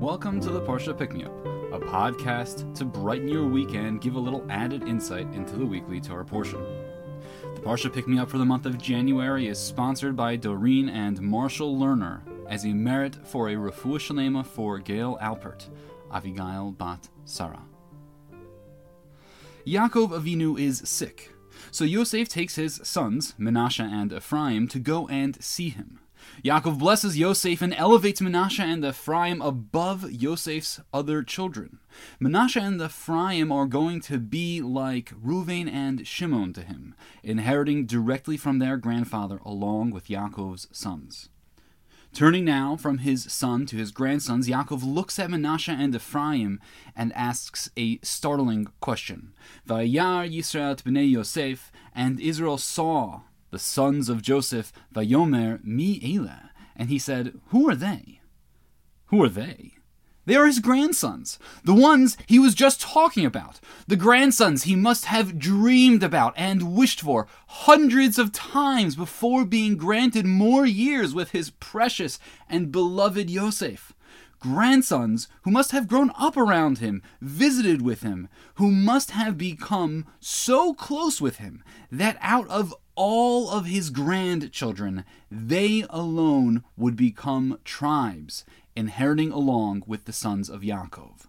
Welcome to the Parsha Pick Me Up, a podcast to brighten your weekend, give a little added insight into the weekly Torah portion. The Parsha Pick Me Up for the month of January is sponsored by Doreen and Marshall Lerner as a merit for a refuah shalema for Gail Alpert, Avigail Bat Sarah. Yaakov Avinu is sick, so Yosef takes his sons, Menashe and Ephraim, to go and see him. Yaakov blesses Yosef and elevates Menashe and Ephraim above Yosef's other children. Menashe and Ephraim are going to be like Reuven and Shimon to him, inheriting directly from their grandfather along with Yaakov's sons. Turning now from his son to his grandsons, Yaakov looks at Menashe and Ephraim and asks a startling question. Vayar Yisrael b'nei Yosef, and Israel saw the sons of Joseph, Vayomer mi Elah, and he said, Who are they? Who are they? They are his grandsons, the ones he was just talking about, the grandsons he must have dreamed about and wished for hundreds of times before being granted more years with his precious and beloved Yosef. Grandsons who must have grown up around him, visited with him, who must have become so close with him that out of all of his grandchildren, they alone would become tribes, inheriting along with the sons of Yaakov.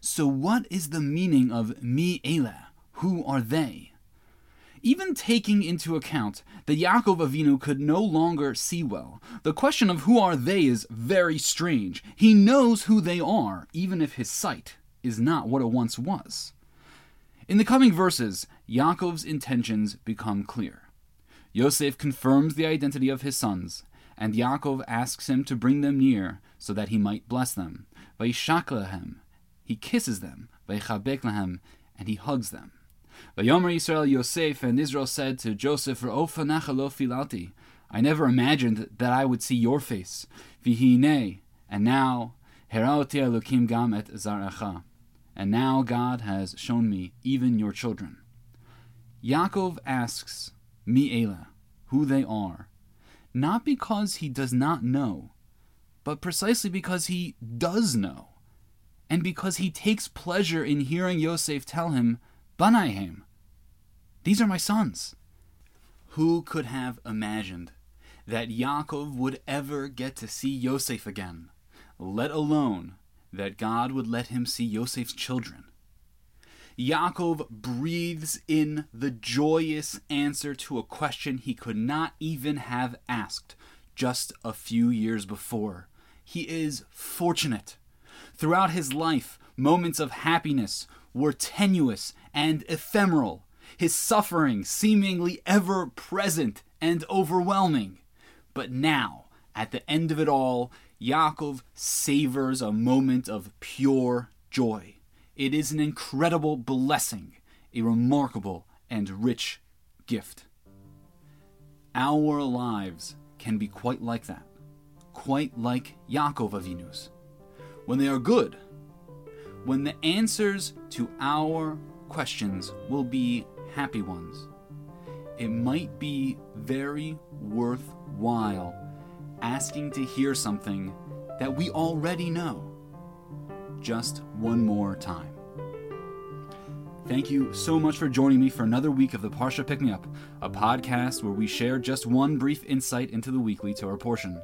So, what is the meaning of Mi Elah? Who are they? Even taking into account that Yaakov Avinu could no longer see well, the question of who are they is very strange. He knows who they are, even if his sight is not what it once was. In the coming verses, Yaakov's intentions become clear. Yosef confirms the identity of his sons, and Yaakov asks him to bring them near so that he might bless them. Vayishak lehem, he kisses them. Vaychabek lehem, and he hugs them. Vayomer Yisrael Yosef, and Israel said to Joseph, filalti, I never imagined that I would see your face. Vihine, and now, heraoti elokim gam et zarecha, and now God has shown me even your children. Yaakov asks Mi'ela, who they are, not because he does not know, but precisely because he does know, and because he takes pleasure in hearing Yosef tell him, Banaihem, these are my sons. Who could have imagined that Yaakov would ever get to see Yosef again, let alone that God would let him see Yosef's children? Yaakov breathes in the joyous answer to a question he could not even have asked just a few years before. He is fortunate. Throughout his life, moments of happiness were tenuous and ephemeral, his suffering seemingly ever present and overwhelming. But now, at the end of it all, Yaakov savors a moment of pure joy. It is an incredible blessing, a remarkable and rich gift. Our lives can be quite like that, quite like Yaakov Avinu's. When they are good, when the answers to our questions will be happy ones, it might be very worthwhile asking to hear something that we already know just one more time. Thank you so much for joining me for another week of the Parsha Pick Me Up, a podcast where we share just one brief insight into the weekly Torah portion.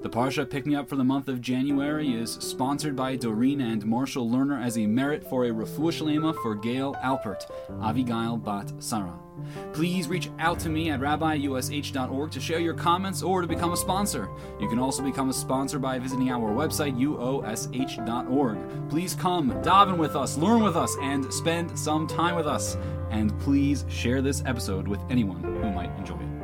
The Parsha Pick Me Up for the month of January is sponsored by Doreen and Marshall Lerner as a merit for a refuah shalema for Gail Alpert, Avigail Bat Sarah. Please reach out to me at rabbiush.org to share your comments or to become a sponsor. You can also become a sponsor by visiting our website, uosh.org. Please come, daven with us, learn with us, and spend some time with us. And please share this episode with anyone who might enjoy it.